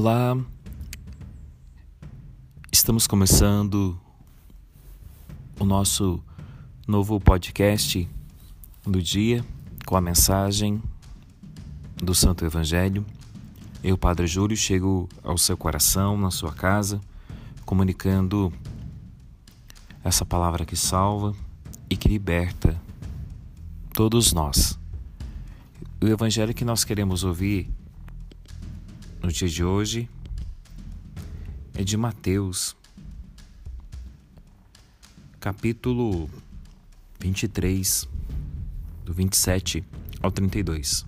Olá, estamos começando o nosso novo podcast do dia com a mensagem do Santo Evangelho. Eu, Padre Júlio, chego ao seu coração, na sua casa, comunicando essa palavra que salva e que liberta todos nós. O Evangelho que nós queremos ouvir no dia de hoje é de Mateus, capítulo 23, do 27 ao 32.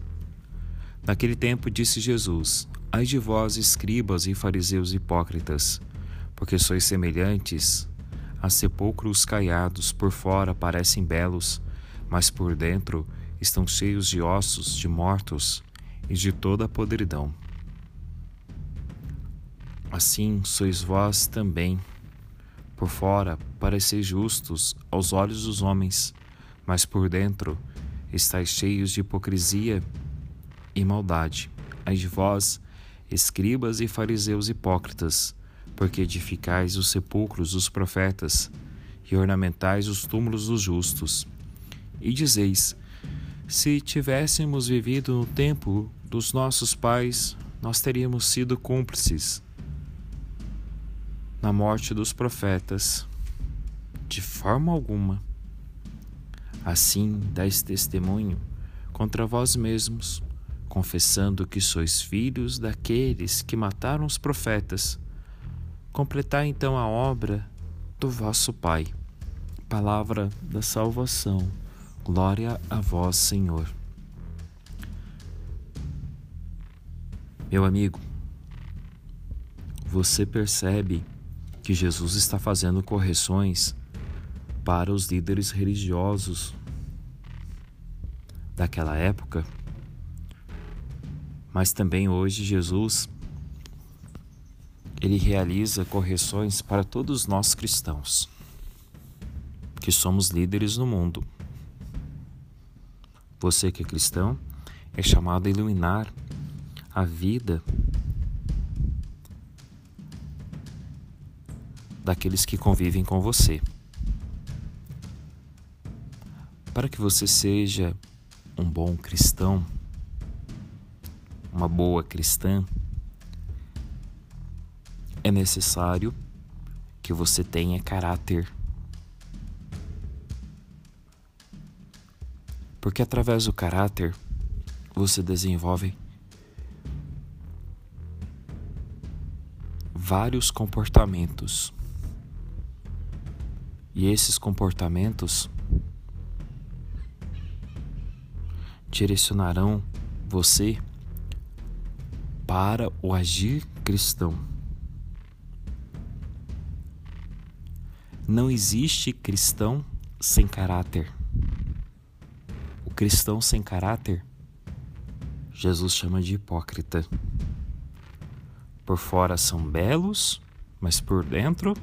Naquele tempo disse Jesus: Ai de vós, escribas e fariseus hipócritas, porque sois semelhantes a sepulcros caiados, por fora parecem belos, mas por dentro estão cheios de ossos de mortos e de toda a podridão. Assim sois vós também. Por fora pareceis justos aos olhos dos homens, mas por dentro estáis cheios de hipocrisia e maldade. Ai de vós, escribas e fariseus hipócritas, porque edificais os sepulcros dos profetas e ornamentais os túmulos dos justos. E dizeis: Se tivéssemos vivido no tempo dos nossos pais, nós teríamos sido cúmplices na morte dos profetas. De forma alguma. Assim dais testemunho contra vós mesmos, confessando que sois filhos daqueles que mataram os profetas. Completai então a obra do vosso Pai. Palavra da salvação. Glória a vós, Senhor. Meu amigo, você percebe que Jesus está fazendo correções para os líderes religiosos daquela época, mas também hoje Jesus ele realiza correções para todos nós cristãos que somos líderes no mundo. Você que é cristão é chamado a iluminar a vida daqueles que convivem com você. Para que você seja um bom cristão, uma boa cristã, é necessário que você tenha caráter. Porque através do caráter você desenvolve vários comportamentos e esses comportamentos direcionarão você para o agir cristão. Não existe cristão sem caráter. O cristão sem caráter, Jesus chama de hipócrita. Por fora são belos, mas por dentro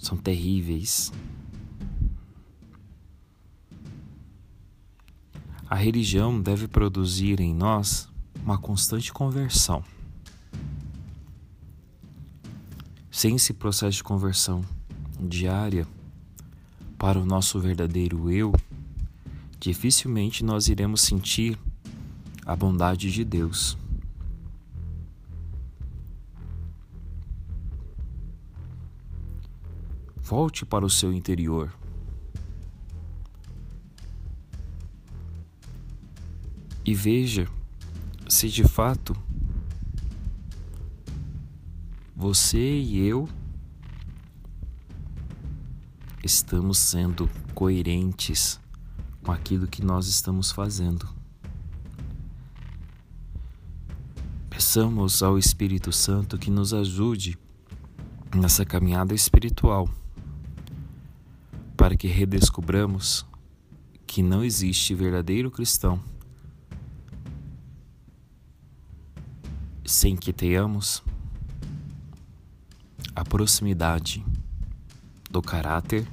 são terríveis. A religião deve produzir em nós uma constante conversão. Sem esse processo de conversão diária para o nosso verdadeiro eu, dificilmente nós iremos sentir a bondade de Deus. Volte para o seu interior. E veja se de fato você e eu estamos sendo coerentes com aquilo que nós estamos fazendo. Peçamos ao Espírito Santo que nos ajude nessa caminhada espiritual para que redescobramos que não existe verdadeiro cristão sem que tenhamos a proximidade do caráter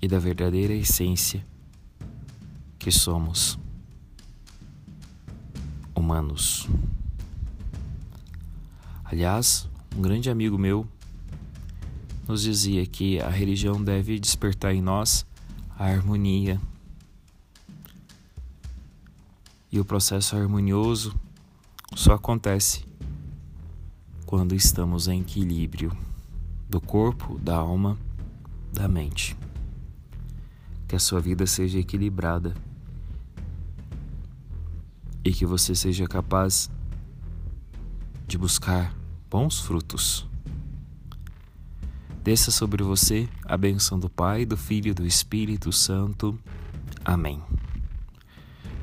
e da verdadeira essência que somos. humanos. Aliás, um grande amigo meu nos dizia que a religião deve despertar em nós a harmonia. E o processo harmonioso só acontece quando estamos em equilíbrio do corpo, da alma, da mente. Que a sua vida seja equilibrada e que você seja capaz de buscar bons frutos. Desça sobre você a bênção do Pai, do Filho e do Espírito Santo. Amém.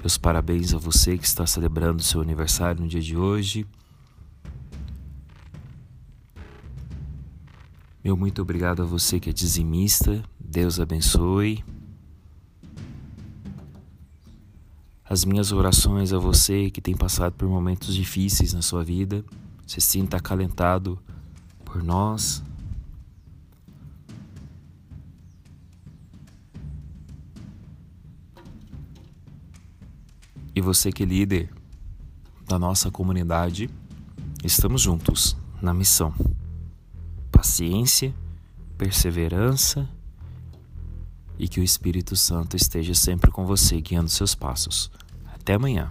Meus parabéns a você que está celebrando seu aniversário no dia de hoje. Meu muito obrigado a você que é dizimista. Deus abençoe. As minhas orações a você que tem passado por momentos difíceis na sua vida se sinta acalentado por nós. E você que é líder da nossa comunidade, estamos juntos na missão. Paciência, perseverança e que o Espírito Santo esteja sempre com você, guiando seus passos. Até amanhã.